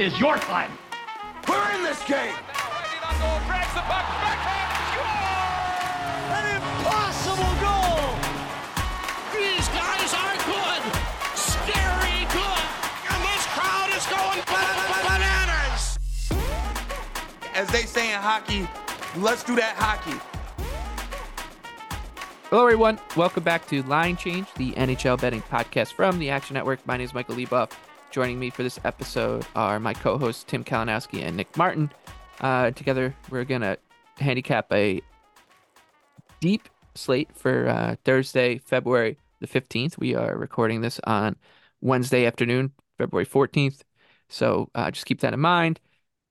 This is your time. We're in this game. An impossible goal. These guys are good. Scary good. And this crowd is going bananas. As they say in hockey, let's do that hockey. Hello, everyone. Welcome back to Line Change, the NHL betting podcast from the Action Network. My name is Michael Leboff. Joining me for this episode are my co-hosts Tim Kalinowski and Nick Martin. Uh, together, we're gonna handicap a deep slate for uh, Thursday, February the fifteenth. We are recording this on Wednesday afternoon, February fourteenth. So uh, just keep that in mind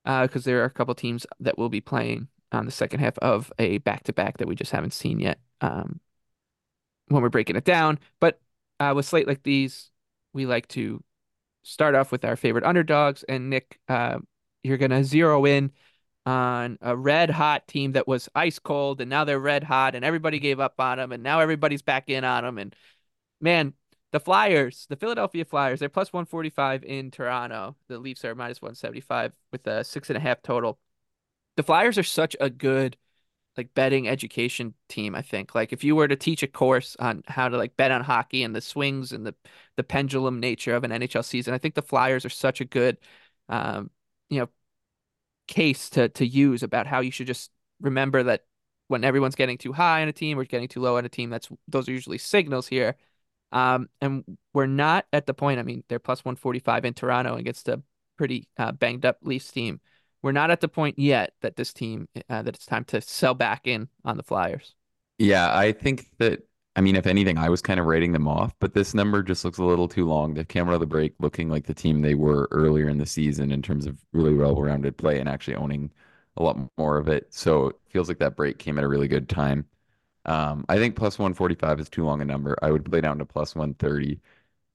because there are a couple teams that will be playing on the second half of a back-to-back that we just haven't seen yet. Um, when we're breaking it down. But uh, with slate like these, we like to start off with our favorite underdogs. And Nick, uh, you're gonna zero in on a red hot team that was ice cold, and now they're red hot, and everybody gave up on them, and now everybody's back in on them. And man, the Flyers, the Philadelphia Flyers, they're plus 145 in Toronto. The Leafs are minus 175 with a six and a half total. The Flyers are such a good like betting education team i think. Like if you were to teach a course on how to like bet on hockey and the swings and the the pendulum nature of an nhl season i think the flyers are such a good um you know case to to use about how you should just remember that when everyone's getting too high on a team or getting too low on a team that's those are usually signals here. Um and we're not at the point i mean they're plus 145 in toronto against a pretty uh, banged up leafs team we're not at the point yet that this team uh, that it's time to sell back in on the Flyers. Yeah, I think that. I mean, if anything, I was kind of writing them off, but this number just looks a little too long. They've come out of the break looking like the team they were earlier in the season in terms of really well-rounded play and actually owning a lot more of it. So it feels like that break came at a really good time. Um, I think plus 145 is too long a number. I would play down to plus 130.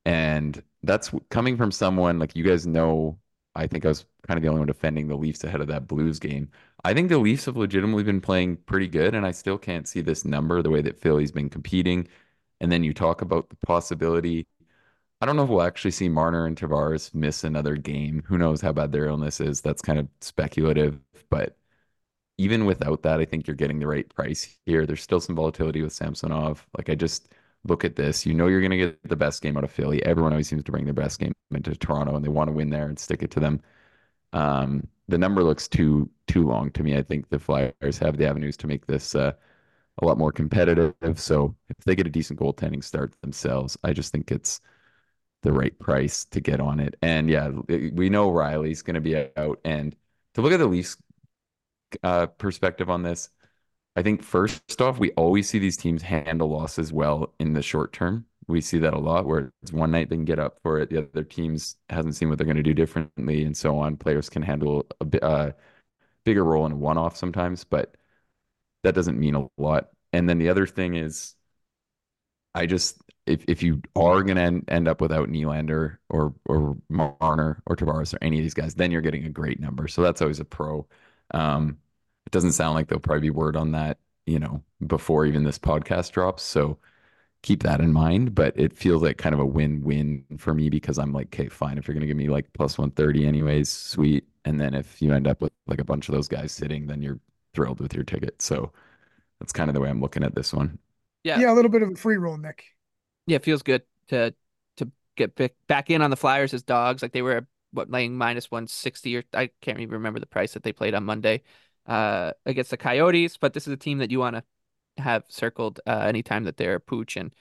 And that's coming from someone like you guys know I think I was kind of the only one defending the Leafs ahead of that Blues game. I think the Leafs have legitimately been playing pretty good, and I still can't see this number the way that Philly's been competing. And then you talk about the possibility. I don't know if we'll actually see Marner and Tavares miss another game. Who knows how bad their illness is? That's kind of speculative. But even without that, I think you're getting the right price here. There's still some volatility with Samsonov. Like I just look at this. You know you're going to get the best game out of Philly. Everyone always seems to bring their best game into Toronto, and they want to win there and stick it to them. Um, the number looks too too long to me. I think the Flyers have the avenues to make this uh, a lot more competitive. So if they get a decent goaltending start themselves, I just think it's the right price to get on it. And yeah, we know Riley's going to be out. And to look at the Leafs uh, perspective on this, I think first off, we always see these teams handle losses well in the short term. We see that a lot where it's one night they can get up for it. The other teams hasn't seen what they're going to do differently and so on. Players can handle a bit, uh, bigger role in a one off sometimes, but that doesn't mean a lot. And then the other thing is, I just if if you are going to end up without Nylander or or Marner or Tavares or any of these guys, then you're getting a great number. So that's always a pro. Um, it doesn't sound like there'll probably be word on that, you know, before even this podcast drops. So keep that in mind. But it feels like kind of a win-win for me because I'm like, okay, fine. If you're gonna give me like plus 130 anyways, sweet. And then if you end up with like a bunch of those guys sitting, then you're thrilled with your ticket. So that's kind of the way I'm looking at this one. Yeah. Yeah, a little bit of a free roll, Nick. Yeah, it feels good to to get back in on the Flyers as dogs. Like they were what laying minus 160 or I can't even remember the price that they played on Monday uh, against the Coyotes, but this is a team that you want to have circled uh, anytime that they're pooch. And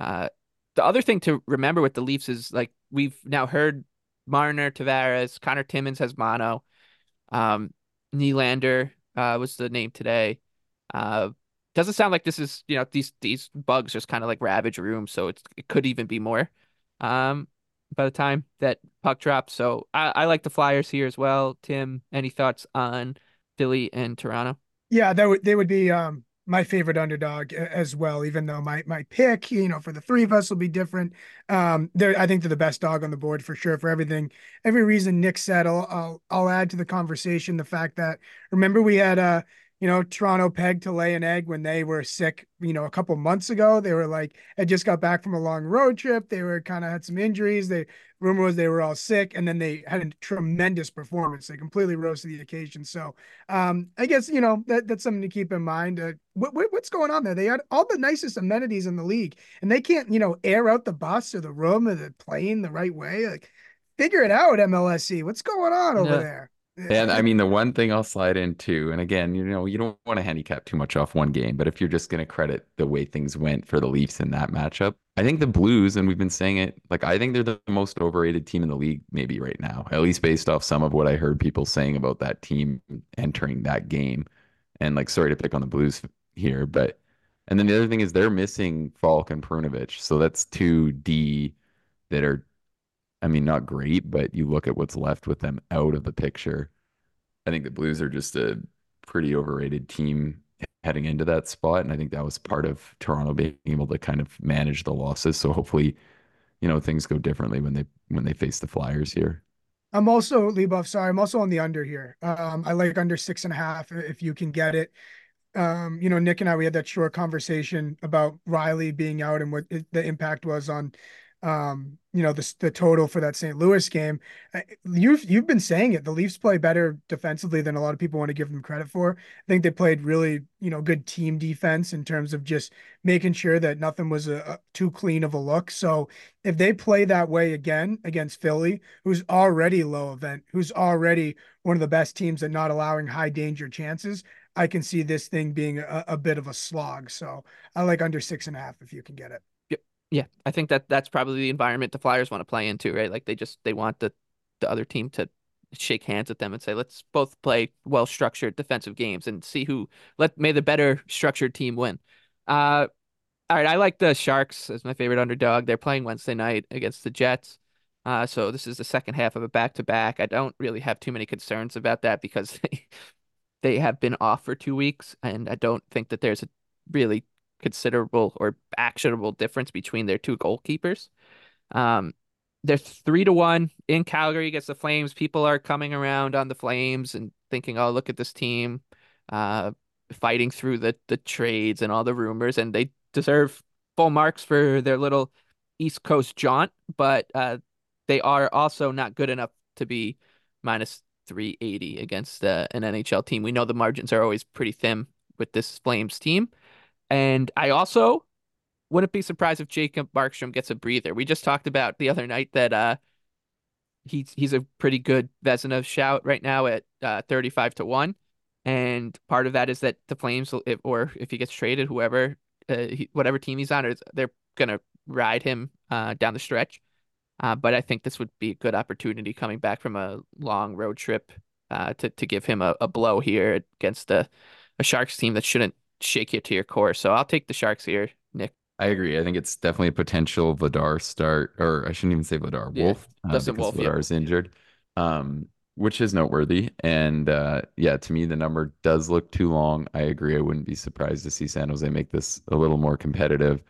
uh, the other thing to remember with the Leafs is like we've now heard Marner, Tavares, Conor Timmins has mono. Um, Nylander uh, was the name today. Uh, doesn't sound like this is you know these these bugs just kind of like ravage rooms, so it's, it could even be more. Um, by the time that puck drops. So I, I like the Flyers here as well. Tim, any thoughts on Philly and Toronto? Yeah, that would they would be um my favorite underdog as well, even though my my pick, you know, for the three of us will be different. Um, they're I think they're the best dog on the board for sure for everything, every reason Nick said. I'll I'll, I'll add to the conversation the fact that remember we had uh you know, Toronto pegged to lay an egg when they were sick, you know, a couple months ago. They were like, had just got back from a long road trip. They were kind of had some injuries. They rumor was they were all sick, and then they had a tremendous performance. They completely rose to the occasion. So, um, I guess you know that that's something to keep in mind. Uh, what, what, what's going on there? They had all the nicest amenities in the league, and they can't, you know, air out the bus or the room or the plane the right way. Like, figure it out, MLSE. What's going on over there? And I mean, the one thing I'll slide into, and again, you know, you don't want to handicap too much off one game, but if you're just going to credit the way things went for the Leafs in that matchup, I think the Blues, and we've been saying it, like, I think they're the most overrated team in the league, maybe right now, at least based off some of what I heard people saying about that team entering that game. And like, sorry to pick on the Blues here, but, and then the other thing is they're missing Faulk and Perunovich. So that's two D that are I mean, not great, but you look at what's left with them out of the picture. I think the Blues are just a pretty overrated team heading into that spot. And I think that was part of Toronto being able to kind of manage the losses. So hopefully, you know, things go differently when they when they face the Flyers here. I'm also Leboff. Sorry, I'm also on the under here. Um, I like under six and a half if you can get it. Um, you know, Nick and I we had that short conversation about Riley being out and what it, the impact was on um, you know, the the total for that St. Louis game. You've you've been saying it. The Leafs play better defensively than a lot of people want to give them credit for. I think they played really, you know, good team defense in terms of just making sure that nothing was a, a too clean of a look. So if they play that way again against Philly, who's already low event, who's already one of the best teams at not allowing high danger chances, I can see this thing being a, a bit of a slog. So I like under six and a half if you can get it. Yeah, I think that that's probably the environment the Flyers want to play into, right? Like they just they want the the other team to shake hands with them and say, let's both play well structured defensive games and see who let may the better structured team win. Uh, all right, I like the Sharks as my favorite underdog. They're playing Wednesday night against the Jets. Uh, so this is the second half of a back to back. I don't really have too many concerns about that because they they have been off for two weeks, and I don't think that there's a really considerable or actionable difference between their two goalkeepers. Um, they're three to one in Calgary against the Flames. People are coming around on the Flames and thinking, "Oh, look at this team, uh, fighting through the the trades and all the rumors," and they deserve full marks for their little East Coast jaunt. But uh, they are also not good enough to be minus 380 against uh, an NHL team. We know the margins are always pretty thin with this Flames team. And I also wouldn't be surprised if Jacob Markstrom gets a breather. We just talked about the other night that uh he's he's a pretty good Vezina shout right now at uh, 35 to 1. And part of that is that the Flames if, or if he gets traded whoever uh, he, whatever team he's on they're going to ride him uh, down the stretch. Uh, but I think this would be a good opportunity coming back from a long road trip uh, to to give him a, a blow here against a, a Sharks team that shouldn't shake you to your core. So I'll take the Sharks here, Nick. I agree. I think it's definitely a potential Vladar start, or I shouldn't even say Vladar, Yeah, Wolf, uh, because Wolf, yeah. Vladar's injured, um, which is noteworthy. And uh, yeah, to me, the number does look too long. I agree. I wouldn't be surprised to see San Jose make this a little more competitive.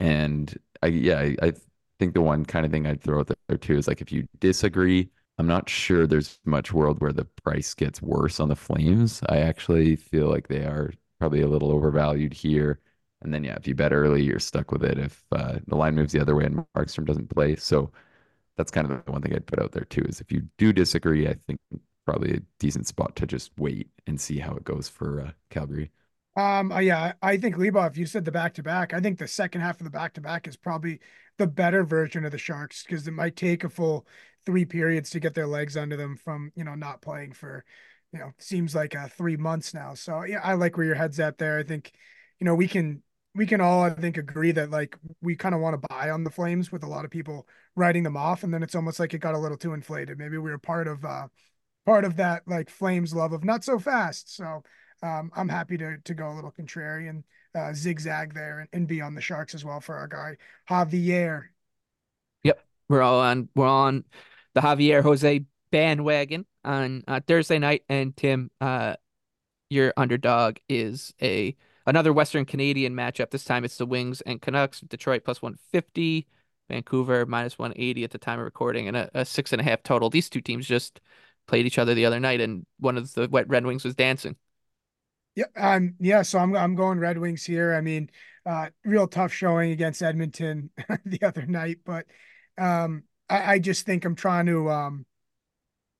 And I, yeah, I, I think the one kind of thing I'd throw out there too is like if you disagree, I'm not sure there's much world where the price gets worse on the Flames. I actually feel like they are probably a little overvalued here. And then, yeah, if you bet early, you're stuck with it. If uh, the line moves the other way and Markstrom doesn't play, so that's kind of the one thing I'd put out there too. Is if you do disagree, I think probably a decent spot to just wait and see how it goes for uh, Calgary. Um, uh, yeah, I think Leboff, you said the back to back. I think the second half of the back to back is probably the better version of the Sharks because it might take a full three periods to get their legs under them from, you know, not playing for, you know, seems like uh, three months now. So yeah, I like where your head's at there. I think, you know, we can we can all I think agree that like we kind of want to buy on the Flames with a lot of people writing them off, and then it's almost like it got a little too inflated. Maybe we were part of uh part of that like Flames love of not so fast. So um, I'm happy to to go a little contrarian, uh, zigzag there, and, and be on the Sharks as well for our guy Javier. Yep, we're all on we're on the Javier Jose bandwagon on uh, Thursday night, and Tim, uh, your underdog is a another Western Canadian matchup. This time it's the Wings and Canucks. Detroit plus 150, Vancouver minus 180 at the time of recording, and a, a six and a half total. These two teams just played each other the other night, and one of the Wet Red Wings was dancing. Yeah, um, yeah. So I'm I'm going Red Wings here. I mean, uh, real tough showing against Edmonton the other night, but um, I, I just think I'm trying to um,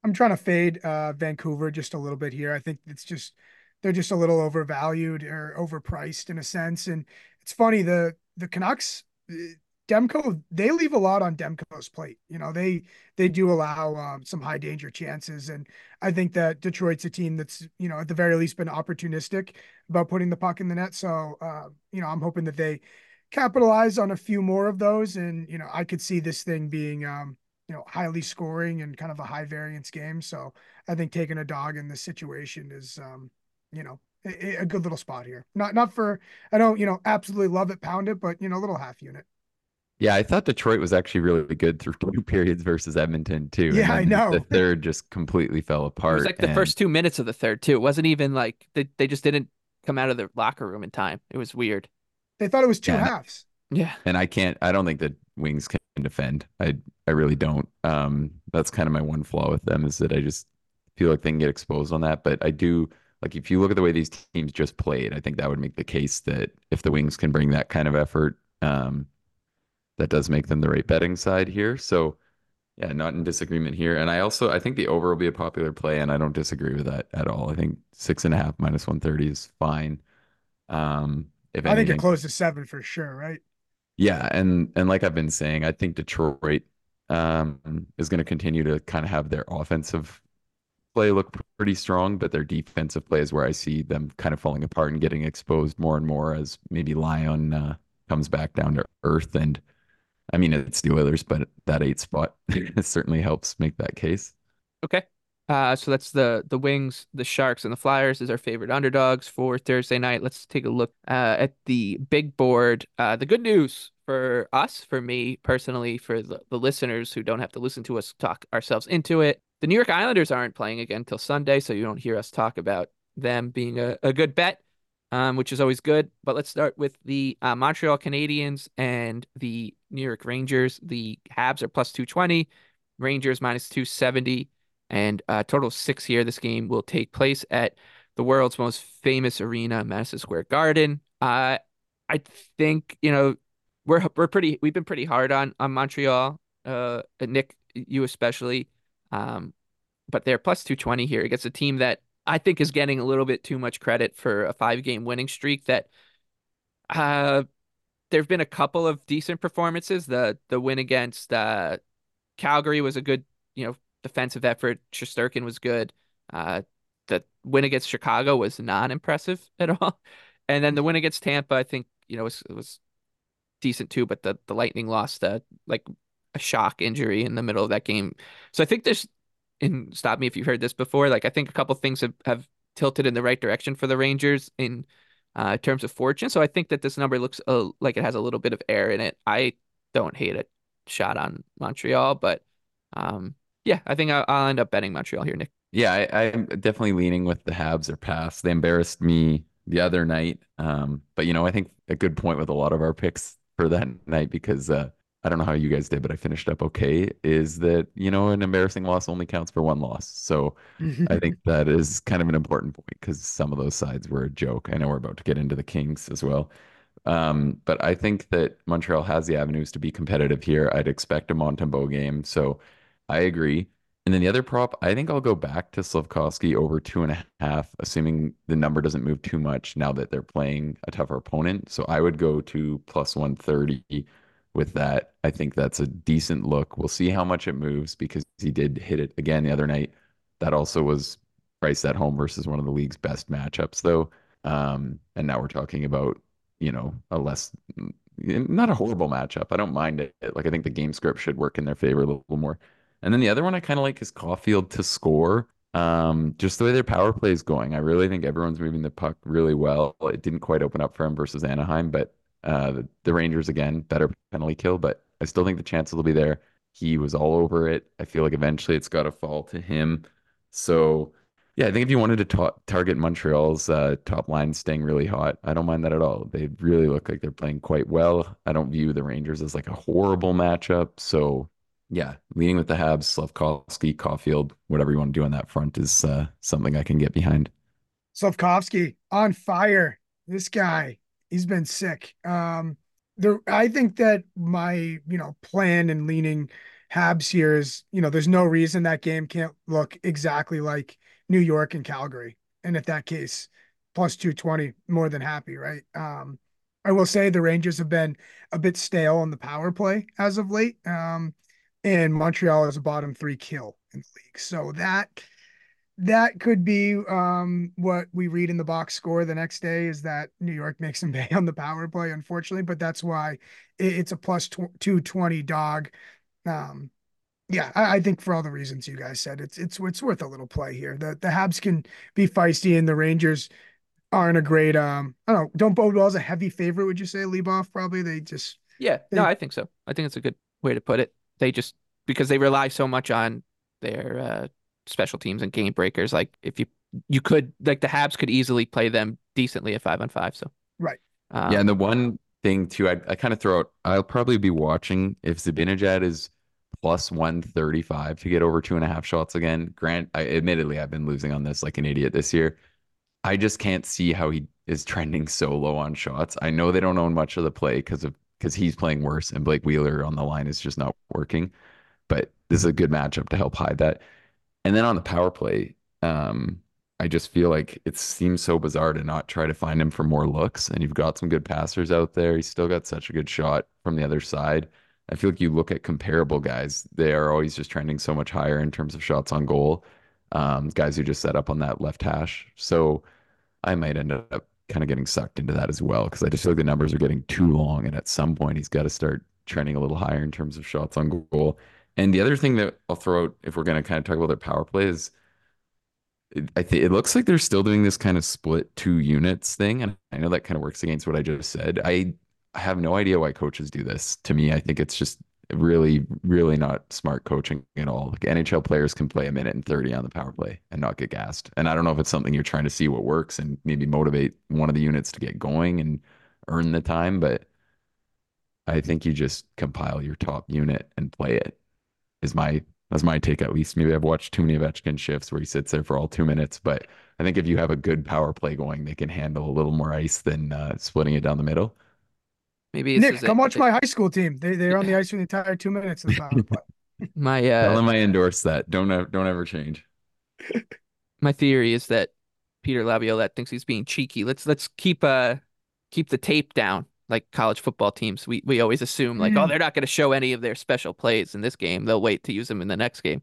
I'm trying to fade uh, Vancouver just a little bit here. I think it's just they're just a little overvalued or overpriced in a sense. And it's funny the the Canucks, eh, Demko, they leave a lot on Demko's plate. You know, they they do allow um, some high danger chances, and I think that Detroit's a team that's you know at the very least been opportunistic about putting the puck in the net. So uh, you know, I'm hoping that they capitalize on a few more of those, and you know, I could see this thing being um, you know highly scoring and kind of a high variance game. So I think taking a dog in this situation is um, you know a, a good little spot here. Not not for I don't you know absolutely love it, pound it, but you know a little half unit. Yeah, I thought Detroit was actually really good through two periods versus Edmonton too. Yeah, I know. The third just completely fell apart. It was like the and... first two minutes of the third too. It wasn't even like they they just didn't come out of the locker room in time. It was weird. They thought it was two Yeah. halves. Yeah. and I can't. I don't think the Wings can defend. I I really don't. Um, that's kind of my one flaw with them is that I just feel like they can get exposed on that. But I do like if you look at the way these teams just played, I think that would make the case that if the Wings can bring that kind of effort, um, that does make them the right betting side here. So yeah, not in disagreement here. And I also I think the over will be a popular play, and I don't disagree with that at all. I think six and a half minus one thirty is fine. Um, if I think it closed to seven for sure, right? Yeah, and and like I've been saying, I think Detroit um, is going to continue to kind of have their offensive play look pretty strong, but their defensive play is where I see them kind of falling apart and getting exposed more and more as maybe Lyon uh, comes back down to earth. And I mean, it's the Oilers, but that eight spot certainly helps make that case. Okay. Uh, so that's the the Wings, the Sharks, and the Flyers is our favorite underdogs for Thursday night. Let's take a look uh, at the big board. Uh, the good news for us, for me personally, for the, the listeners who don't have to listen to us talk ourselves into it, the New York Islanders aren't playing again till Sunday, so you don't hear us talk about them being a, a good bet, um, which is always good. But let's start with the uh, Montreal Canadiens and the New York Rangers. The Habs are plus 220, Rangers minus 270 and total six here. This game will take place at the world's most famous arena, Madison Square Garden. Uh, I think you know we're we're pretty we've been pretty hard on on Montreal. Uh, Nick, you especially, um, but they're plus two twenty here against a team that I think is getting a little bit too much credit for a five game winning streak. That uh, there've been a couple of decent performances. The the win against uh, Calgary was a good you know defensive effort. Shesterkin was good. Uh, the win against Chicago was not impressive at all. And then the win against Tampa, I think, you know, was was decent too, but the, the Lightning lost a like a shock injury in the middle of that game. So I think there's and stop me if you've heard this before, like I think a couple things have, have tilted in the right direction for the Rangers in uh, terms of fortune. So I think that this number looks uh, like it has a little bit of air in it. I don't hate a shot on Montreal, but um, yeah, I think I'll, I'll end up betting Montreal here, Nick. Yeah, I, I'm definitely leaning with the Habs or pass. They embarrassed me the other night. Um, but you know, I think a good point with a lot of our picks for that night because uh, I don't know how you guys did, but I finished up okay. Is that you know an embarrassing loss only counts for one loss, so I think that is kind of an important point because some of those sides were a joke. I know we're about to get into the Kings as well. Um, but I think that Montreal has the avenues to be competitive here. I'd expect a Montembeault game, so I agree. And then the other prop, I think I'll go back to Slafkovsky over two and a half, assuming the number doesn't move too much now that they're playing a tougher opponent. So I would go to plus 130 with that. I think that's a decent look. We'll see how much it moves because he did hit it again the other night. That also was priced at home versus one of the league's best matchups, though. Um, and now we're talking about, you know, a less, not a horrible matchup. I don't mind it. Like, I think the game script should work in their favor a little more. And then the other one I kind of like is Caulfield to score. Um, just the way their power play is going. I really think everyone's moving the puck really well. It didn't quite open up for him versus Anaheim, but uh, the, Rangers again, better penalty kill, but I still think the chances will be there. He was all over it. I feel like eventually it's got to fall to him. So, yeah, I think if you wanted to ta- target Montreal's uh, top line staying really hot, I don't mind that at all. They really look like they're playing quite well. I don't view the Rangers as like a horrible matchup. So, yeah, leading with the Habs, Slafkovsky, Caulfield, whatever you want to do on that front is uh, something I can get behind. Slafkovsky on fire. This guy, he's been sick. Um, the I think that my you know plan and leaning Habs here is you know there's no reason that game can't look exactly like New York and Calgary, and if that case, plus two twenty, more than happy, right? Um, I will say the Rangers have been a bit stale on the power play as of late, um, and Montreal is a bottom three kill in the league, so that that could be um, what we read in the box score the next day is that New York makes them pay on the power play, unfortunately, but that's why it's a plus tw- 220 dog. Um, yeah, I, I, think for all the reasons you guys said, it's it's it's worth a little play here. The the Habs can be feisty and the Rangers aren't a great um I don't know, don't bode well as a heavy favorite, would you say, Leboff? Probably they just Yeah, they, no, I think so. I think it's a good way to put it. They just because they rely so much on their uh special teams and game breakers. Like if you you could like the Habs could easily play them decently at five on five. So right. Um, yeah, and the one thing too, I I kind of throw out. I'll probably be watching if Zibanejad is plus 135 to get over two and a half shots again. Grant, I admittedly I've been losing on this like an idiot this year. I just can't see how he is trending so low on shots. I know they don't own much of the play because of because he's playing worse and Blake Wheeler on the line is just not working. But this is a good matchup to help hide that. And then on the power play, um, I just feel like it seems so bizarre to not try to find him for more looks. And you've got some good passers out there. He's still got such a good shot from the other side. I feel like you look at comparable guys, they are always just trending so much higher in terms of shots on goal. Um, guys who just set up on that left hash. So I might end up kind of getting sucked into that as well because I just feel like the numbers are getting too long. And at some point, he's got to start trending a little higher in terms of shots on goal. And the other thing that I'll throw out, if we're going to kind of talk about their power play, is I think it looks like they're still doing this kind of split two units thing, and I know that kind of works against what I just said. I, I have no idea why coaches do this. To me, I think it's just really, really not smart coaching at all. Like NHL players can play a minute and 30 on the power play and not get gassed. And I don't know if it's something you're trying to see what works and maybe motivate one of the units to get going and earn the time, but I think you just compile your top unit and play it is my that's my take at least. Maybe I've watched too many Ovechkin shifts where he sits there for all two minutes, but I think if you have a good power play going, they can handle a little more ice than uh, splitting it down the middle. Maybe Nick, come watch my high school team. They they're on the ice for the entire two minutes of the power play. my uh, tell them I endorse that. Don't don't ever change. My theory is that Peter Laviolette thinks he's being cheeky. Let's let's keep uh keep the tape down like college football teams, we we always assume like, mm. oh, they're not going to show any of their special plays in this game. They'll wait to use them in the next game.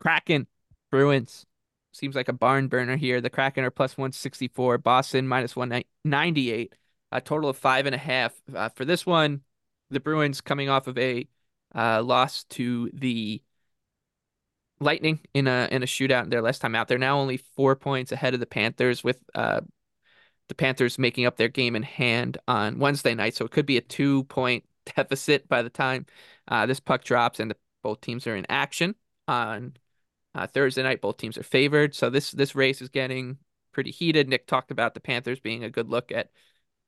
Kraken, Bruins. Seems like a barn burner here. The Kraken are plus 164, Boston minus 198, a total of five and a half. Uh, for this one, the Bruins coming off of a uh, loss to the Lightning in a in a shootout in their last time out. They're now only four points ahead of the Panthers, with uh, the Panthers making up their game in hand on Wednesday night. So it could be a two point deficit by the time uh, this puck drops and the, both teams are in action on uh, Thursday night. Both teams are favored, so this this race is getting pretty heated. Nick talked about the Panthers being a good look at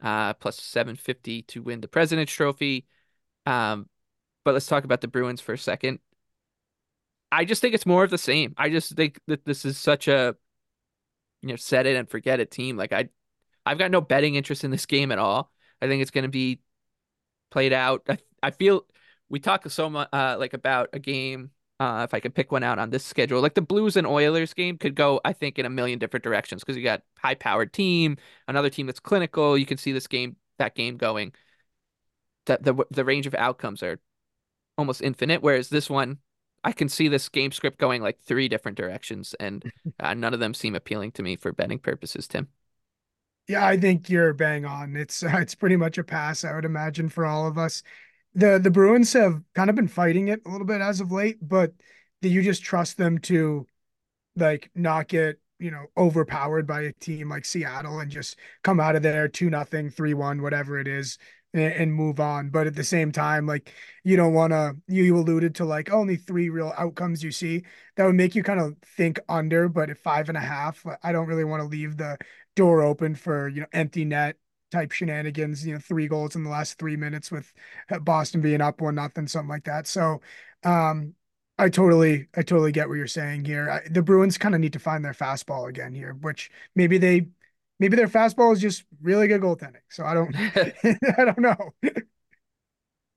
uh, plus seven fifty to win the President's Trophy. Um, but let's talk about the Bruins for a second. I just think it's more of the same. I just think that this is such a you know set it and forget it team. Like I, I've got no betting interest in this game at all. I think it's going to be played out. I, I feel we talk so much uh, like about a game. Uh, if I could pick one out on this schedule, like the Blues and Oilers game could go, I think, in a million different directions because you got high powered team, another team that's clinical. You can see this game, that game going. That the the range of outcomes are almost infinite. Whereas this one, I can see this game script going like three different directions, and uh, none of them seem appealing to me for betting purposes. Tim. Yeah, I think you're bang on. It's uh, it's pretty much a pass, I would imagine, for all of us. The the Bruins have kind of been fighting it a little bit as of late, but do you just trust them to like not get, you know, overpowered by a team like Seattle and just come out of there two nothing, three one, whatever it is, and, and move on. But at the same time, like you don't want to. You, you alluded to like only three real outcomes you see that would make you kind of think under. But at five and a half, I don't really want to leave the door open for you know empty net type shenanigans, you know, three goals in the last three minutes with uh, Boston being up one nothing, something like that. So, um, I totally, I totally get what you're saying here. I, the Bruins kind of need to find their fastball again here, which maybe they, maybe their fastball is just really good goaltending. So I don't, I don't know.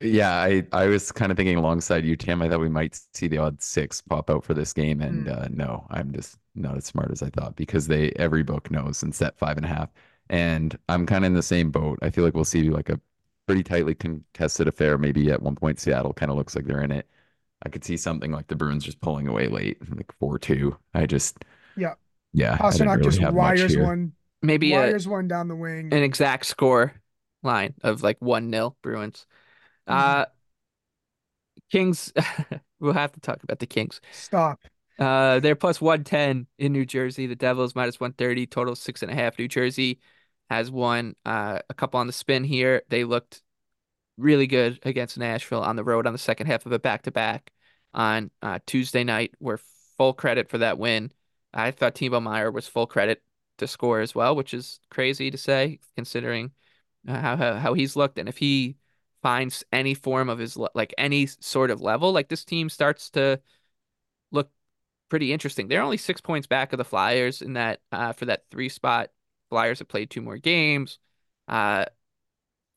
Yeah, I, I was kind of thinking alongside you, Tim. I thought we might see the odd six pop out for this game, and mm. uh, no, I'm just not as smart as I thought because they every book knows and set five and a half. And I'm kind of in the same boat. I feel like we'll see like a pretty tightly contested affair. Maybe at one point, Seattle kind of looks like they're in it. I could see something like the Bruins just pulling away late, like 4 2. I just, yeah. Yeah. Pastrnak really just wires one. Maybe wires a, one down the wing. An exact score line of like 1 0 Bruins. Mm-hmm. Uh, Kings, we'll have to talk about the Kings. Stop. Uh, they're plus 110 in New Jersey. The Devils minus 130, total six and a half. New Jersey has won uh, a couple on the spin here. They looked really good against Nashville on the road on the second half of a back to back on uh, Tuesday night. We're full credit for that win. I thought Timo Meier was full credit to score as well, which is crazy to say considering uh, how, how how he's looked. And if he finds any form of his like any sort of level, like this team starts to look pretty interesting. They're only six points back of the Flyers in that uh, for that three spot. Flyers have played two more games. Uh,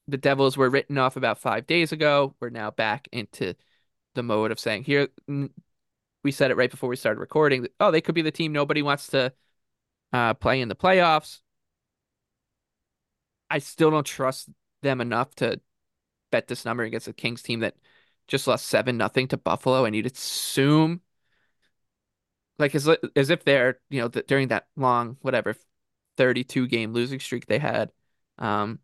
the Devils were written off about five days ago. We're now back into the mode of saying here. We said it right before we started recording. Oh, they could be the team nobody wants to uh, play in the playoffs. I still don't trust them enough to bet this number against a Kings team that just lost seven nothing to Buffalo, and you'd assume like as as if they're you know during that long whatever 32 game losing streak they had um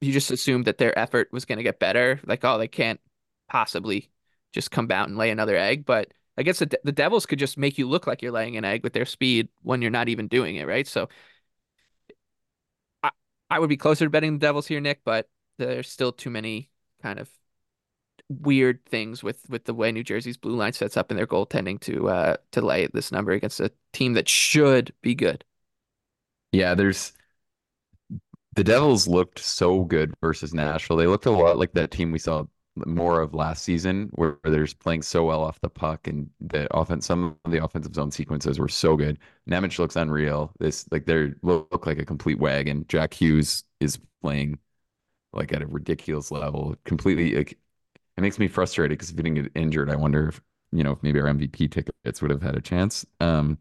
you just assumed that their effort was going to get better like oh they can't possibly just come out and lay another egg but I guess the, the Devils could just make you look like you're laying an egg with their speed when you're not even doing it right so I I would be closer to betting the Devils here Nick but there's still too many kind of weird things with with the way New Jersey's blue line sets up and their goaltending to uh to lay this number against a team that should be good. Yeah, there's the Devils looked so good versus Nashville. They looked a lot like that team we saw more of last season, where they're playing so well off the puck and the offense. Some of the offensive zone sequences were so good. Nemec looks unreal. This like they look like a complete wagon. Jack Hughes is playing like at a ridiculous level, completely like, it makes me frustrated because if he didn't get injured, I wonder if you know if maybe our MVP tickets would have had a chance. Um,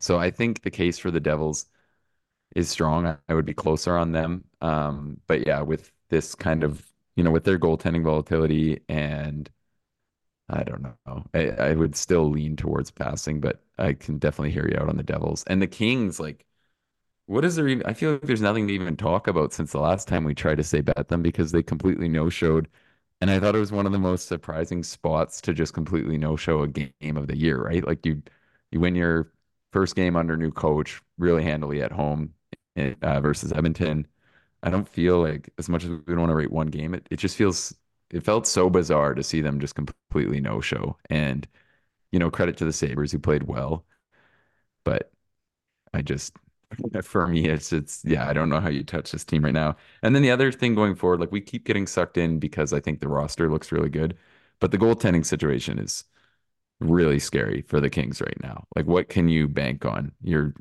so I think the case for the Devils is strong. I, would be closer on them. Um, but yeah, with this kind of you know with their goaltending volatility and I don't know, I, I would still lean towards passing, but I can definitely hear you out on the Devils and the Kings. Like, what is there even? I feel like there's nothing to even talk about since the last time we tried to say bet them because they completely no showed and I thought it was one of the most surprising spots to just completely no show a game of the year, right? Like you you win your first game under new coach really handily at home uh, versus Edmonton. I don't feel like as much as we don't want to rate one game, it, it just feels it felt so bizarre to see them just completely no show. And you know, credit to the Sabres who played well, but I just for me, it's it's yeah, I don't know how you touch this team right now. And then the other thing going forward, like we keep getting sucked in because I think the roster looks really good, but the goaltending situation is really scary for the Kings right now. Like, what can you bank on? Your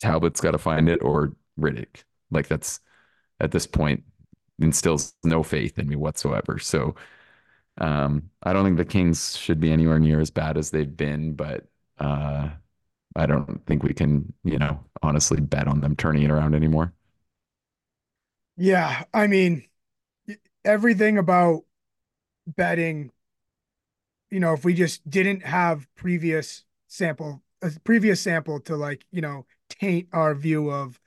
Talbot's got to find it, or Rittich. Like that's at this point instills no faith in me whatsoever. So, um, I don't think the Kings should be anywhere near as bad as they've been, but uh, I don't think we can, you know, honestly bet on them turning it around anymore. Yeah, I mean, everything about betting, you know, if we just didn't have previous sample, a previous sample to like, you know, taint our view of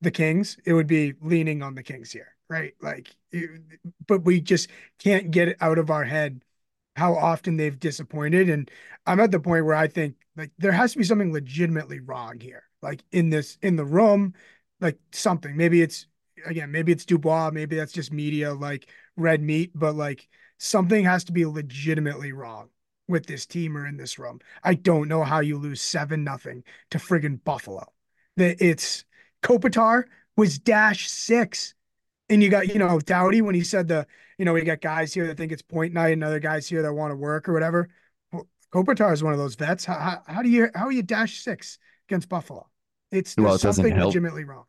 the Kings, it would be leaning on the Kings here, right? Like, but we just can't get it out of our head how often they've disappointed. And I'm at the point where I think like there has to be something legitimately wrong here, like in this in the room, like something. Maybe it's again, maybe it's Dubois, maybe that's just media like red meat, but like something has to be legitimately wrong with this team or in this room. I don't know how you lose seven nothing to friggin' Buffalo. That it's Kopitar was dash six. And you got, you know, Doughty when he said the, you know, we got guys here that think it's point night and other guys here that want to work or whatever. Well, Kopitar is one of those vets. How, how, how, do you, how are you dash six against Buffalo? It's well, it something help. legitimately wrong.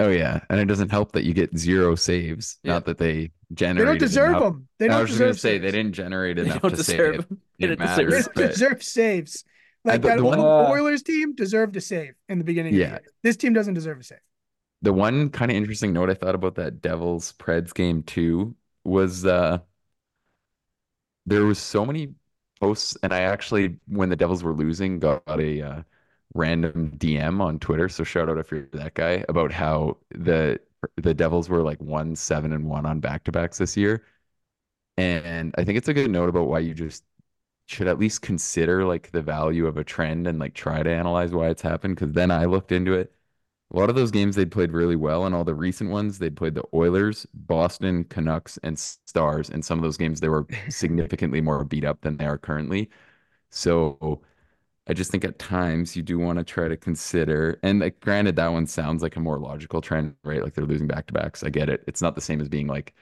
Oh yeah, and it doesn't help that you get zero saves. Yeah. Not that they generate. They don't deserve enough. them. They don't I was deserve going to say they didn't generate enough to deserve save. them. It, They don't matters. deserve They but- deserve saves. Like the- that the one- Oilers team deserved a save in the beginning. Yeah. Of the year. This team doesn't deserve a save. the one kind of interesting note I thought about that Devils Preds game too was uh there was so many posts and I actually when the Devils were losing got a uh, random DM on Twitter so shout out if you're that guy about how the the Devils were like 1 7 and 1 on back-to-backs this year and I think it's a good note about why you just should at least consider like the value of a trend and like try to analyze why it's happened because then I looked into it a lot of those games they'd played really well, and all the recent ones they'd played the Oilers, Boston, Canucks, and Stars. And some of those games they were significantly more beat up than they are currently. So I just think at times you do want to try to consider, and like granted, that one sounds like a more logical trend, right? Like they're losing back to backs. I get it. It's not the same as being like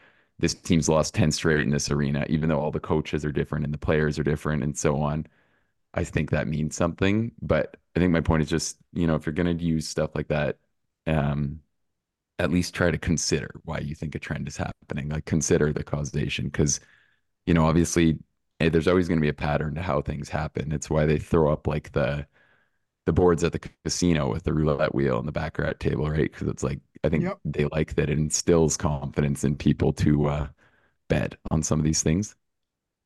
this team's lost 10 straight in this arena, even though all the coaches are different and the players are different and so on. I think that means something. But I think my point is just, you know, if you're going to use stuff like that, um, at least try to consider why you think a trend is happening. Like consider the causation, because, you know, obviously eh, there's always going to be a pattern to how things happen. It's why they throw up like the the boards at the casino with the roulette wheel and the baccarat table, right? Because it's like I think Yep. they like that it instills confidence in people to uh, bet on some of these things.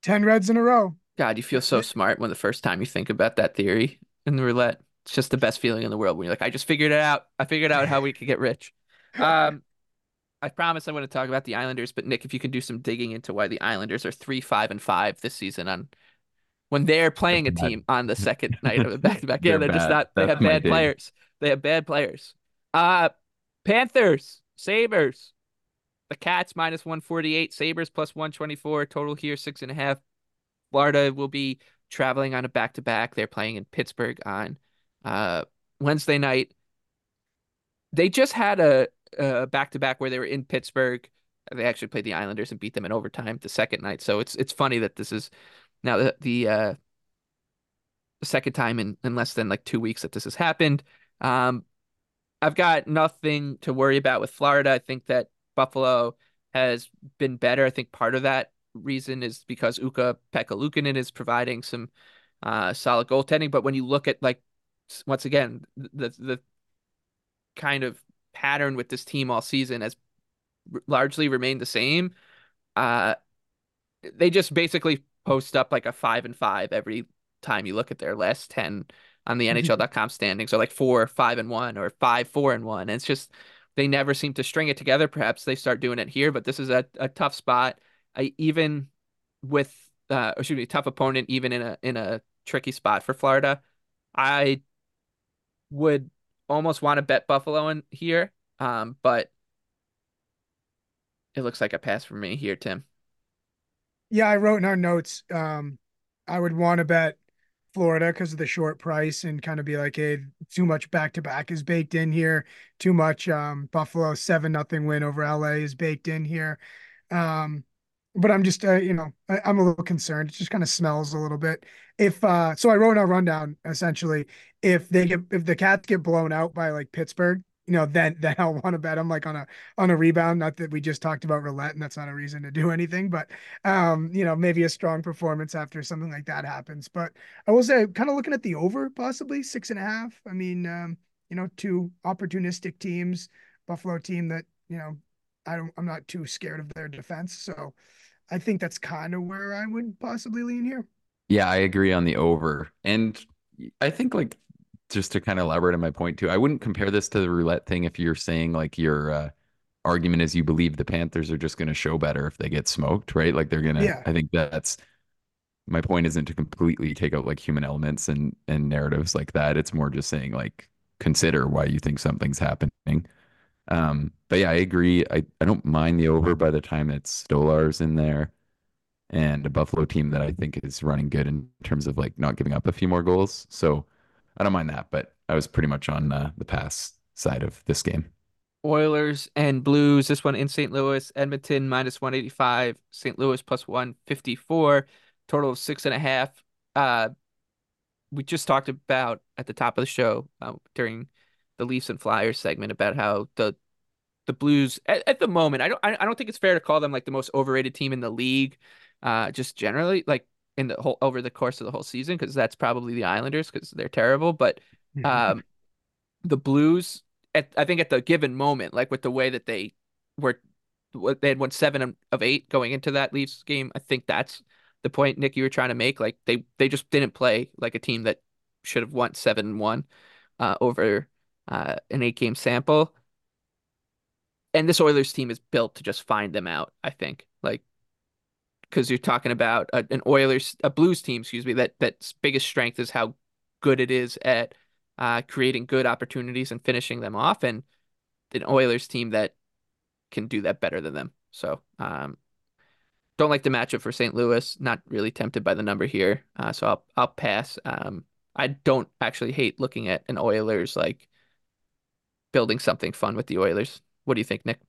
10 reds in a row. God, you feel so smart when the first time you think about that theory in the roulette. It's just the best feeling in the world when you're like, I just figured it out. I figured out how we could get rich. Um, I promise I want to talk about the Islanders, but Nick, if you can do some digging into why the Islanders are three, five, and five this season on when they're playing a team on the second night of a back to back. Yeah, They're they're just not. They have bad players. They have bad players. Uh, Panthers, Sabres, the Cats minus one forty eight, Sabres plus one twenty four. Total here six and a half. Florida will be traveling on a back to back. They're playing in Pittsburgh on uh, Wednesday night. They just had a back to back where they were in Pittsburgh. They actually played the Islanders and beat them in overtime the second night. So it's it's funny that this is now the the uh, second time in, in less than like two weeks that this has happened. Um, I've got nothing to worry about with Florida. I think that Buffalo has been better. I think part of that reason is because Uka Pekka is providing some uh, solid goaltending. But when you look at like once again the the kind of pattern with this team all season has largely remained the same. Uh, they just basically post up like a five and five every time you look at their last ten on the NHL.com standings, or like four, five and one, or five, four and one. And it's just they never seem to string it together. Perhaps they start doing it here, but this is a, a tough spot. I even with uh excuse me, tough opponent, even in a in a tricky spot for Florida. I would almost want to bet Buffalo in here. Um, but it looks like a pass for me here, Tim. Yeah, I wrote in our notes. Um, I would want to bet Florida because of the short price and kind of be like, hey, too much back to back is baked in here. Too much um, Buffalo seven nothing win over LA is baked in here. Um, but I'm just, uh, you know, I, am a little concerned. It just kind of smells a little bit. If uh, so, I wrote a rundown essentially. If they get, if the Cats get blown out by like Pittsburgh, you know, then then I'll want to bet them like on a on a rebound. Not that we just talked about roulette, and that's not a reason to do anything, but um, you know, maybe a strong performance after something like that happens. But I will say, kind of looking at the over, possibly six and a half. I mean, um, you know, two opportunistic teams, Buffalo team that you know, I don't, I'm not too scared of their defense, so I think that's kind of where I would possibly lean here. Yeah, I agree on the over, and I think like just to kind of elaborate on my point too, I wouldn't compare this to the roulette thing if you're saying like your uh, argument is you believe the Panthers are just going to show better if they get smoked, right? Like they're gonna. Yeah. I think that's my point. Isn't to completely take out like human elements and and narratives like that. It's more just saying like consider why you think something's happening. Um, but yeah, I agree. I, I don't mind the over by the time it's Stolarz in there and a Buffalo team that I think is running good in terms of like not giving up a few more goals. So I don't mind that, but I was pretty much on uh, the pass side of this game. Oilers and Blues. This one in St. Louis. Edmonton minus 185. St. Louis plus 154. Total of six and a half. Uh, we just talked about at the top of the show uh, during the Leafs and Flyers segment about how the the Blues at, at the moment I don't I, I don't think it's fair to call them like the most overrated team in the league. Uh, just generally like in the whole over the course of the whole season because that's probably the Islanders because they're terrible. But um, the Blues, at, I think at the given moment, like with the way that they were, they had won seven of eight going into that Leafs game. I think that's the point, Nick, you were trying to make. Like they they just didn't play like a team that should have won seven one uh, over uh, an eight game sample. And this Oilers team is built to just find them out. I think like because you're talking about a, an Oilers, a Blues team, excuse me, that that's biggest strength is how good it is at uh, creating good opportunities and finishing them off, and an Oilers team that can do that better than them. So, um, don't like the matchup for St. Louis. Not really tempted by the number here, uh, so I'll I'll pass. Um, I don't actually hate looking at an Oilers like building something fun with the Oilers. What do you think, Nick?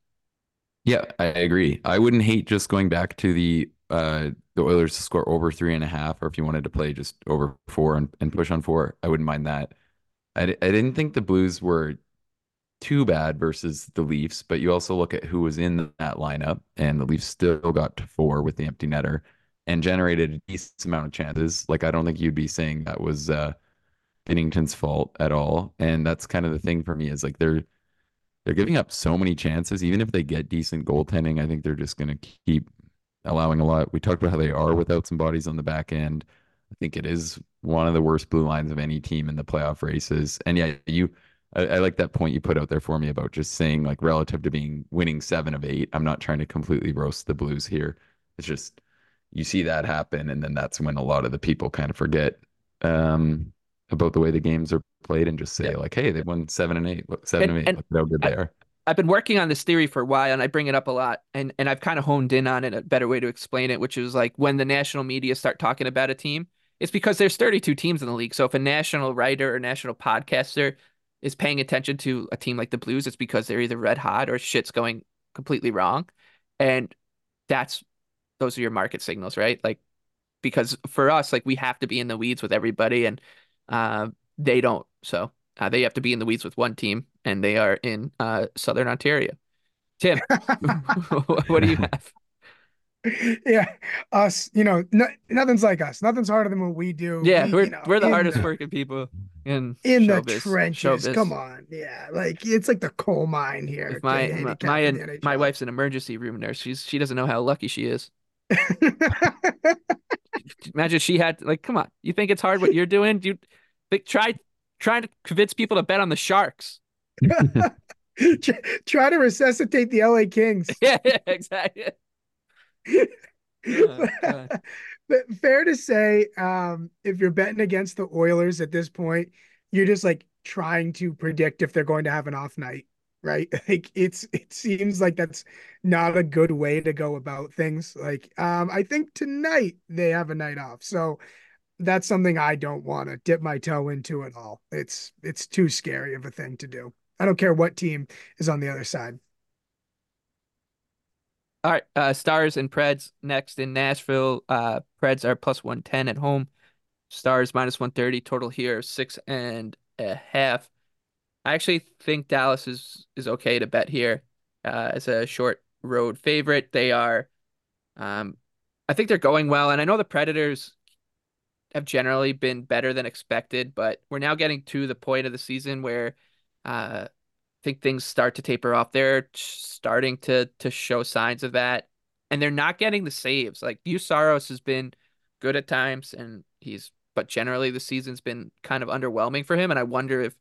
Yeah, I agree. I wouldn't hate just going back to the uh, the Oilers to score over three and a half, or if you wanted to play just over four and, and push on four, I wouldn't mind that. I, I didn't think the Blues were too bad versus the Leafs, but you also look at who was in that lineup, and the Leafs still got to four with the empty netter and generated a decent amount of chances. Like I don't think you'd be saying that was uh, Binnington's fault at all, and that's kind of the thing for me is like they're they're giving up so many chances. Even if they get decent goaltending, I think they're just going to keep allowing a lot. We talked about how they are without some bodies on the back end. I think it is one of the worst blue lines of any team in the playoff races. And yeah, you, I, I, like that point you put out there for me about just saying like relative to being winning seven of eight. I'm not trying to completely roast the Blues here. It's just you see that happen, and then that's when a lot of the people kind of forget um, about the way the games are played and just say yeah. like, hey, they won seven and eight. Look, seven and, and eight. Look how good I, they are. I've been working on this theory for a while and I bring it up a lot and, and I've kind of honed in on it a better way to explain it, which is like when the national media start talking about a team, it's because there's 32 teams in the league. So if a national writer or national podcaster is paying attention to a team like the Blues, it's because they're either red hot or shit's going completely wrong. And that's those are your market signals, right? Like because for us, like we have to be in the weeds with everybody and uh, they don't. So uh, they have to be in the weeds with one team, and they are in uh, Southern Ontario. Tim, what do you have? Yeah, us. You know, no, nothing's like us. Nothing's harder than what we do. Yeah, we, we're you know, we're the hardest the, working people in in showbiz, the trenches. Showbiz. Come on, yeah, like it's like the coal mine here. My my my, my wife's an emergency room nurse. She's she doesn't know how lucky she is. Imagine she had like, come on. You think it's hard what you're doing? Do you like, try trying to convince people to bet on the Sharks. Try to resuscitate the LA Kings. Yeah, yeah exactly. oh, but fair to say, um, if you're betting against the Oilers at this point, you're just like trying to predict if they're going to have an off night, right? Like it's it seems like that's not a good way to go about things. Like um, I think tonight they have a night off, so that's something I don't want to dip my toe into at all. It's it's too scary of a thing to do. I don't care what team is on the other side. All right, uh, Stars and Preds next in Nashville. Uh, Preds are plus 110 at home. Stars minus 130 total here, six and a half. I actually think Dallas is is okay to bet here uh, as a short road favorite. They are, um, I think they're going well, and I know the Predators have generally been better than expected, but we're now getting to the point of the season where uh, I think things start to taper off. They're starting to to show signs of that, and they're not getting the saves. Like Juuse Saros has been good at times, and he's but generally the season's been kind of underwhelming for him. And I wonder if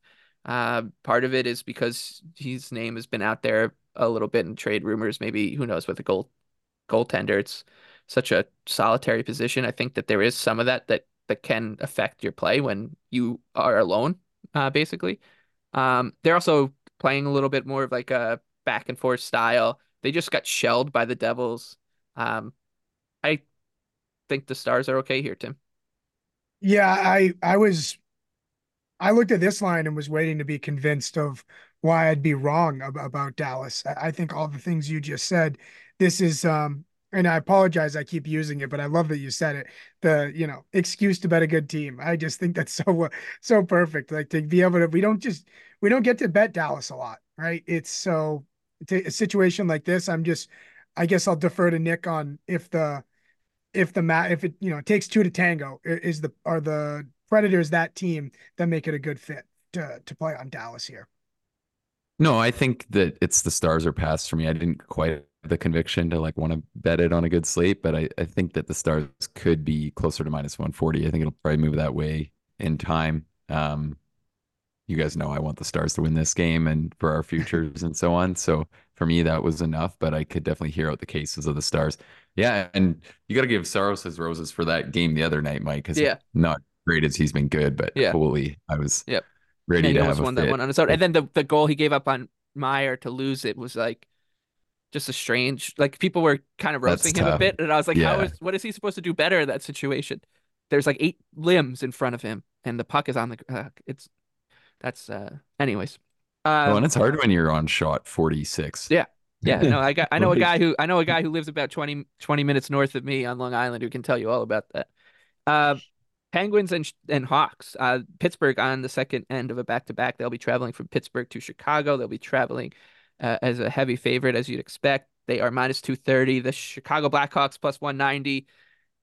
uh, part of it is because his name has been out there a little bit in trade rumors. Maybe who knows with the goal goaltender, it's such a solitary position. I think that there is some of that that that can affect your play when you are alone, uh, basically. Um, they're also playing a little bit more of like a back and forth style. They just got shelled by the Devils. Um, I think the Stars are okay here, Tim. Yeah, I I was I looked at this line and was waiting to be convinced of why I'd be wrong ab- about Dallas. I, I think all the things you just said. This is um and I apologize I keep using it, but I love that you said it. The, you know, excuse to bet a good team. I just think that's so so perfect. Like to be able to we don't just we don't get to bet Dallas a lot, right? It's so a situation like this, I'm just I guess I'll defer to Nick on if the if the mat if it you know takes two to tango is the are the Predators that team that make it a good fit to to play on Dallas here. No, I think that it's the stars are passed for me. I didn't quite the conviction to like want to bet it on a good slate, but I, I think that the stars could be closer to minus 140. I think it'll probably move that way in time. Um, you guys know I want the stars to win this game and for our futures and so on. So for me, that was enough, but I could definitely hear out the cases of the stars. Yeah. And you got to give Saros his roses for that game the other night, Mike, because yeah. not great as he's been good, but yeah. holy, I was yep. ready to have one that one on his own. And then the, the goal he gave up on Meier to lose it was like just a strange, like people were kind of roasting That's him tough. a bit. And I was like, Yeah. how is, what is he supposed to do better in that situation? There's like eight limbs in front of him and the puck is on the, uh, it's, that's, uh, anyways. Uh, oh, and it's hard when you're on shot 46. Yeah. Yeah, no, I got I know a guy who I know a guy who lives about 20, 20 minutes north of me on Long Island who can tell you all about that. Uh, Penguins and and Hawks. Uh, Pittsburgh on the second end of a back to back. They'll be traveling from Pittsburgh to Chicago. They'll be traveling uh, as a heavy favorite as you'd expect. They are minus two thirty. The Chicago Blackhawks plus one ninety.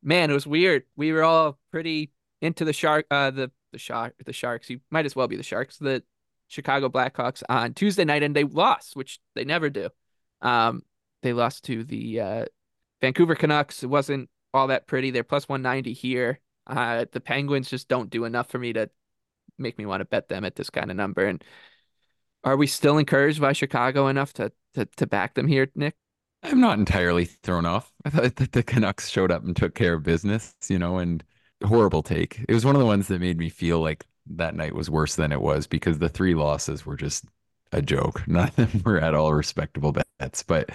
Man, it was weird. We were all pretty into the shark. Uh, the the shark the Sharks. You might as well be the Sharks. The Chicago Blackhawks on Tuesday night, and they lost, which they never do. Um, they lost to the uh, Vancouver Canucks. It wasn't all that pretty. They're plus 190 here. Uh, the Penguins just don't do enough for me to make me want to bet them at this kind of number. And are we still encouraged by Chicago enough to to, to back them here, Nick? I'm not entirely thrown off. I thought that the Canucks showed up and took care of business, you know, and horrible take. It was one of the ones that made me feel like that night was worse than it was because the three losses were just a joke. None of them were at all respectable bets, but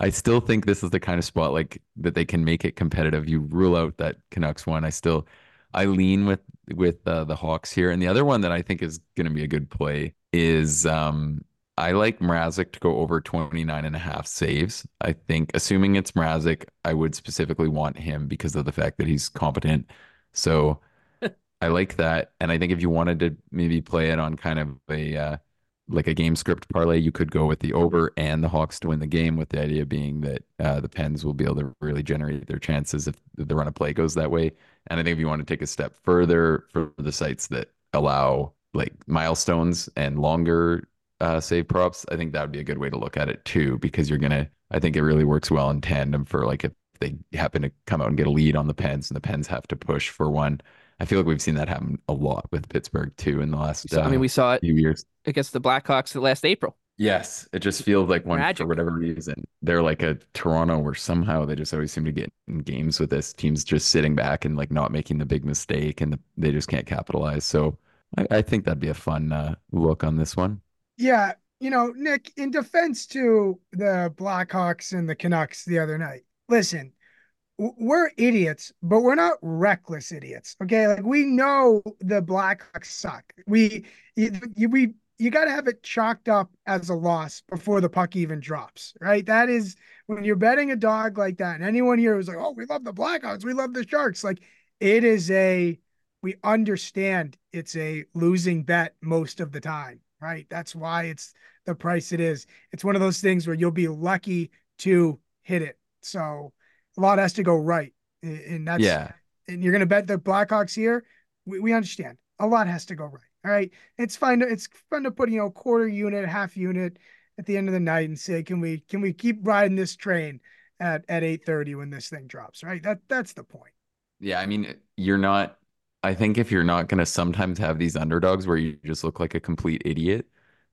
I still think this is the kind of spot like that they can make it competitive. You rule out that Canucks one. I still I lean with with uh, the Hawks here, and the other one that I think is going to be a good play is um I like Mrazek to go over 29 and a half saves. I think assuming it's Mrazek, I would specifically want him because of the fact that he's competent. So I like that. And I think if you wanted to maybe play it on kind of a uh, like a game script parlay, you could go with the over and the Hawks to win the game, with the idea being that uh, the Pens will be able to really generate their chances if the run of play goes that way. And I think if you want to take a step further for the sites that allow like milestones and longer uh, save props, I think that would be a good way to look at it too, because you're gonna. I think it really works well in tandem for like if they happen to come out and get a lead on the Pens and the Pens have to push for one. I feel like we've seen that happen a lot with Pittsburgh too in the last. So, I mean, uh, we saw it few years. against the Blackhawks last April. Yes, it just feels like one Magic. for whatever reason. They're like a Toronto where somehow they just always seem to get in games with this. Teams just sitting back and like not making the big mistake and the, they just can't capitalize. So I, I think that'd be a fun uh, look on this one. Yeah, you know, Nick, in defense to the Blackhawks and the Canucks the other night, listen, we're idiots, but we're not reckless idiots. Okay, like we know the Blackhawks suck. We you, we you got to have it chalked up as a loss before the puck even drops, right? That is when you're betting a dog like that. And anyone here was like, "Oh, we love the Blackhawks, we love the Sharks," like it is a we understand it's a losing bet most of the time, right? That's why it's the price it is. It's one of those things where you'll be lucky to hit it. So a lot has to go right. And that's yeah. And you're gonna bet the Blackhawks here. We, we understand. A lot has to go right. All right. It's fine. To, it's fun to put, you know, quarter unit, half unit at the end of the night and say, can we can we keep riding this train at at 8 30 when this thing drops? Right. That that's the point. Yeah, I mean, you're not I think if you're not gonna sometimes have these underdogs where you just look like a complete idiot,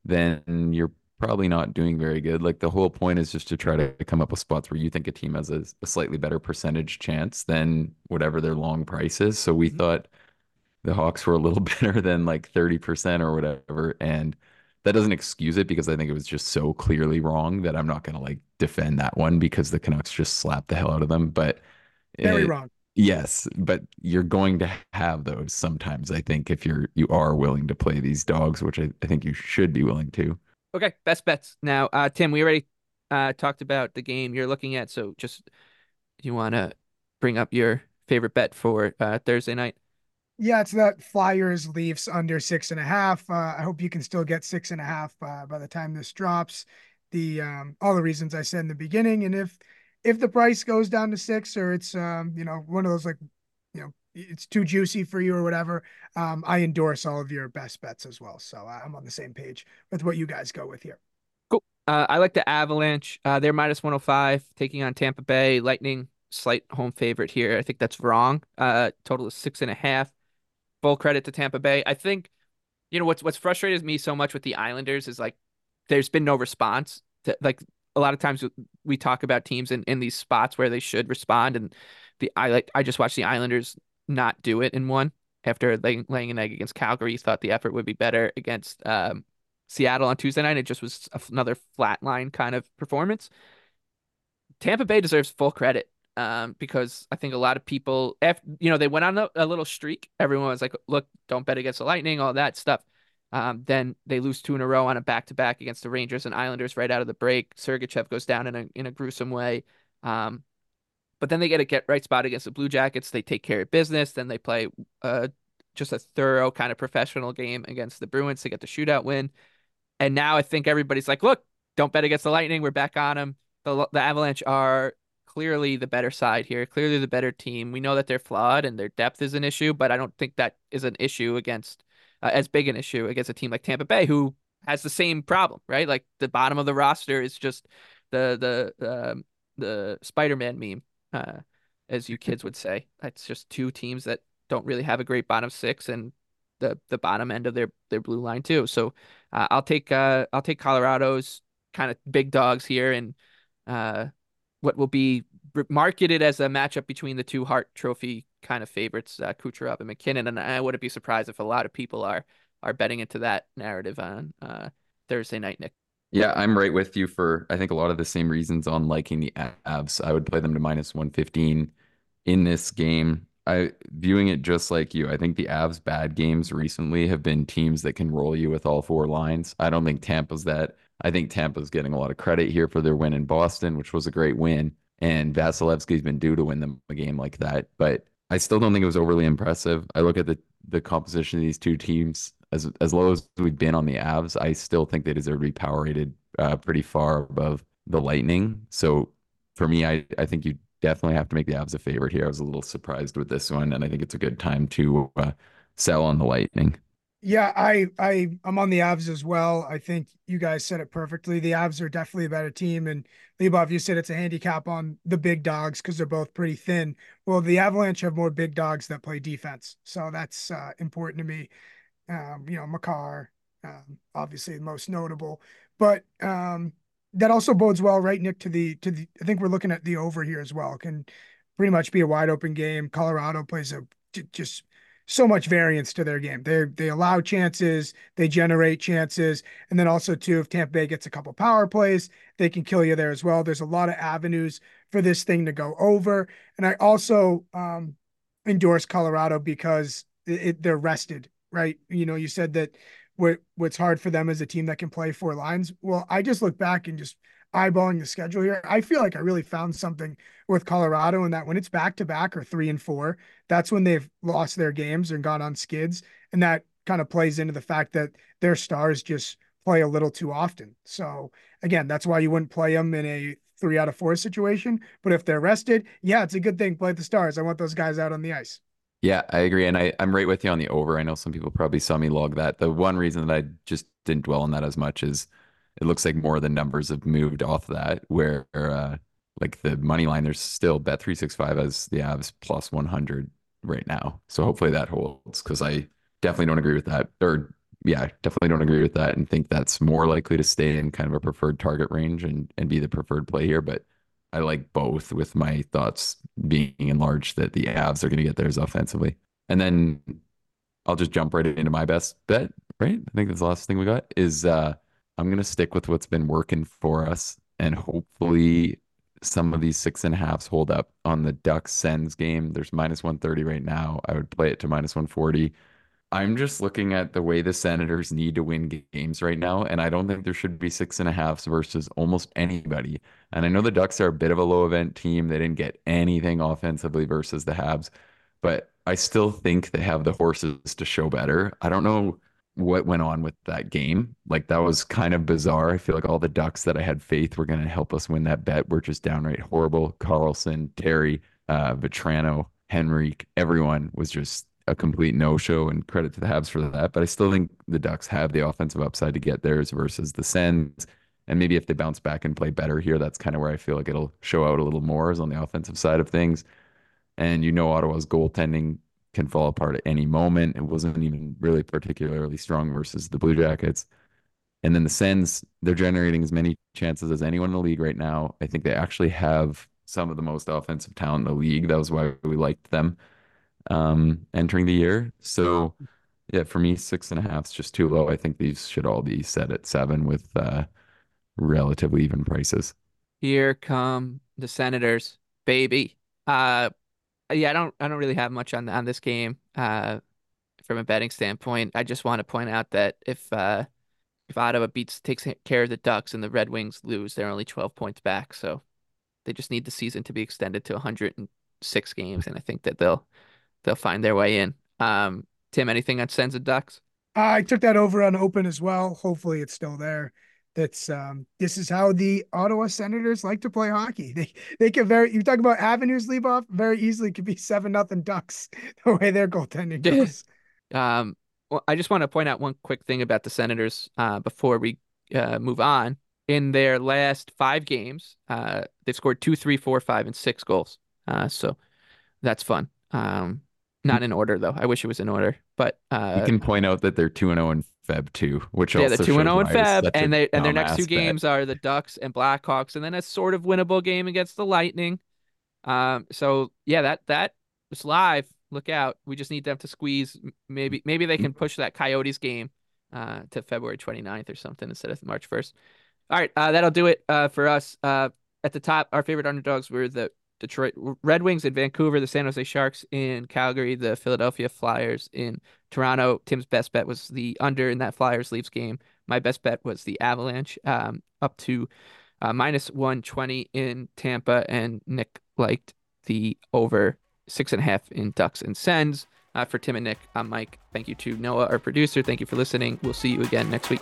then you're probably not doing very good. Like the whole point is just to try to come up with spots where you think a team has a, a slightly better percentage chance than whatever their long price is. So we mm-hmm. thought the Hawks were a little better than like 30% or whatever. And that doesn't excuse it because I think it was just so clearly wrong that I'm not going to like defend that one because the Canucks just slapped the hell out of them. But very it, wrong. Yes, but you're going to have those sometimes. I think if you're you are willing to play these dogs, which I, I think you should be willing to. Okay, best bets. Now, uh, Tim, we already uh, talked about the game you're looking at, so just you want to bring up your favorite bet for uh, Thursday night? Yeah, it's that Flyers Leafs under six and a half. Uh, I hope you can still get six and a half uh, by the time this drops. The um, all the reasons I said in the beginning, and if if the price goes down to six or it's um, you know one of those like you know it's too juicy for you or whatever, um, I endorse all of your best bets as well. So I'm on the same page with what you guys go with here. Cool. Uh, I like the Avalanche. Uh, they're minus 105 taking on Tampa Bay Lightning. Slight home favorite here. I think that's wrong. Uh, total is six and a half. Full credit to Tampa Bay. I think, you know, what's what's frustrated me so much with the Islanders is like there's been no response. To, like a lot of times we talk about teams in, in these spots where they should respond, and the I like I just watched the Islanders not do it in one after laying, laying an egg against Calgary. Thought the effort would be better against um, Seattle on Tuesday night. It just was another flatline kind of performance. Tampa Bay deserves full credit um, because I think a lot of people, after, you know, they went on a, a, little streak. Everyone was like, look, don't bet against the Lightning, all that stuff. Um, then they lose two in a row on a back to back against the Rangers and Islanders right out of the break. Sergachev goes down in a in a gruesome way. Um, but then they get a get right spot against the Blue Jackets. They take care of business. Then they play uh, just a thorough kind of professional game against the Bruins to get the shootout win. And now I think everybody's like, look, don't bet against the Lightning. We're back on them. The, the Avalanche are clearly the better side here, clearly the better team. We know that they're flawed and their depth is an issue, but I don't think that is an issue against uh, as big an issue against a team like Tampa Bay, who has the same problem, right? Like the bottom of the roster is just the the um, the Spider Man meme uh, as you kids would say. It's just two teams that don't really have a great bottom six and the the bottom end of their their blue line too. So uh, I'll take uh, I'll take Colorado's kind of big dogs here and uh, what will be marketed as a matchup between the two Hart Trophy kind of favorites, uh, Kucherov and MacKinnon, And I wouldn't be surprised if a lot of people are are betting into that narrative on uh, Thursday night, Nick. Yeah, I'm right with you for I think a lot of the same reasons on liking the Avs. I would play them to minus 115 in this game. I viewing it just like you. I think the Avs bad games recently have been teams that can roll you with all four lines. I don't think Tampa's that. I think Tampa's getting a lot of credit here for their win in Boston, which was a great win. And Vasilevskiy's been due to win them a game like that. But I still don't think it was overly impressive. I look at the the composition of these two teams as as low as we've been on the Avs, I still think they deserve to be power rated uh, pretty far above the Lightning. So for me, I I think you definitely have to make the Avs a favorite here. I was a little surprised with this one, and I think it's a good time to uh, sell on the Lightning. Yeah, I I I'm on the Avs as well. I think you guys said it perfectly. The Avs are definitely a better team, and Leboff, you said it's a handicap on the big dogs because they're both pretty thin. Well, the Avalanche have more big dogs that play defense, so that's uh, important to me um, you know, Makar, um, obviously the most notable, but um, that also bodes well, right, Nick? To the to the, I think we're looking at the over here as well. Can pretty much be a wide open game. Colorado plays a just so much variance to their game. They they allow chances, they generate chances, and then also too, if Tampa Bay gets a couple power plays, they can kill you there as well. There's a lot of avenues for this thing to go over. And I also um, endorse Colorado because it, it, they're rested, right? You know, you said that what what's hard for them as a team that can play four lines. Well, I just look back and just eyeballing the schedule here. I feel like I really found something with Colorado and that when it's back to back or three and four, that's when they've lost their games and gone on skids. And that kind of plays into the fact that their stars just play a little too often. So again, that's why you wouldn't play them in a three out of four situation. But if they're rested, yeah, it's a good thing. Play the stars. I want those guys out on the ice. Yeah, I agree. And I, I'm right with you on the over. I know some people probably saw me log that. The one reason that I just didn't dwell on that as much is it looks like more of the numbers have moved off that where uh, like the money line, there's still bet 365 as the Avs plus 100 right now. So hopefully that holds because I definitely don't agree with that. Or yeah, definitely don't agree with that and think that's more likely to stay in kind of a preferred target range and, and be the preferred play here. But I like both with my thoughts being enlarged that the Avs are going to get theirs offensively. And then I'll just jump right into my best bet, right? I think that's the last thing we got is uh I'm going to stick with what's been working for us and hopefully some of these six and a halves hold up on the Ducks Sens game. There's minus 130 right now. I would play it to minus 140. I'm just looking at the way the Senators need to win games right now, and I don't think there should be six and a halves versus almost anybody. And I know the Ducks are a bit of a low event team. They didn't get anything offensively versus the Habs, but I still think they have the horses to show better. I don't know what went on with that game. Like that was kind of bizarre. I feel like all the Ducks that I had faith were going to help us win that bet were just downright horrible. Carlsson, Terry, uh, Vatrano, Henrique, everyone was just a complete no show and credit to the Habs for that. But I still think the Ducks have the offensive upside to get theirs versus the Sens. And maybe if they bounce back and play better here, that's kind of where I feel like it'll show out a little more is on the offensive side of things. And you know Ottawa's goaltending can fall apart at any moment. It wasn't even really particularly strong versus the Blue Jackets. And then the Sens, they're generating as many chances as anyone in the league right now. I think they actually have some of the most offensive talent in the league. That was why we liked them um, entering the year. So, yeah, for me, six and a half is just too low. I think these should all be set at seven with uh, relatively even prices. Here come the Senators, baby. Uh, yeah, I don't, I don't really have much on on this game. Uh, from a betting standpoint, I just want to point out that if uh, if Ottawa beats takes care of the Ducks and the Red Wings lose, they're only twelve points back. So they just need the season to be extended to 106 games, and I think that they'll they'll find their way in. Um, Tim, anything on Sens and Ducks? I took that over on open as well. Hopefully, it's still there. That's um, this is how the Ottawa Senators like to play hockey. They they can very you talk about avenues Leboff very easily could be seven nothing Ducks the way their goaltending goes. um, well, I just want to point out one quick thing about the Senators uh, before we uh, move on. In their last five games, uh, they've scored two, three, four, five, and six goals. Uh, so that's fun. Um, not in order though. I wish it was in order, but uh, you can point out that they're two and zero oh in Feb too, which yeah, also they're two and zero oh in Feb, and they and their next two games are the Ducks and Blackhawks, and then a sort of winnable game against the Lightning. Um, so yeah, that that is live. Look out! We just need them to squeeze. Maybe maybe they can push that Coyotes game uh, to February 29th or something instead of March 1st. All right, uh, that'll do it uh, for us. Uh, at the top, our favorite underdogs were the Detroit Red Wings in Vancouver, the San Jose Sharks in Calgary, the Philadelphia Flyers in Toronto. Tim's best bet was the under in that Flyers Leafs game. My best bet was the Avalanche um, up to uh, minus 120 in Tampa, and Nick liked the over six and a half in Ducks and Sens. Uh, for Tim and Nick, I'm Mike. Thank you to Noah, our producer. Thank you for listening. We'll see you again next week.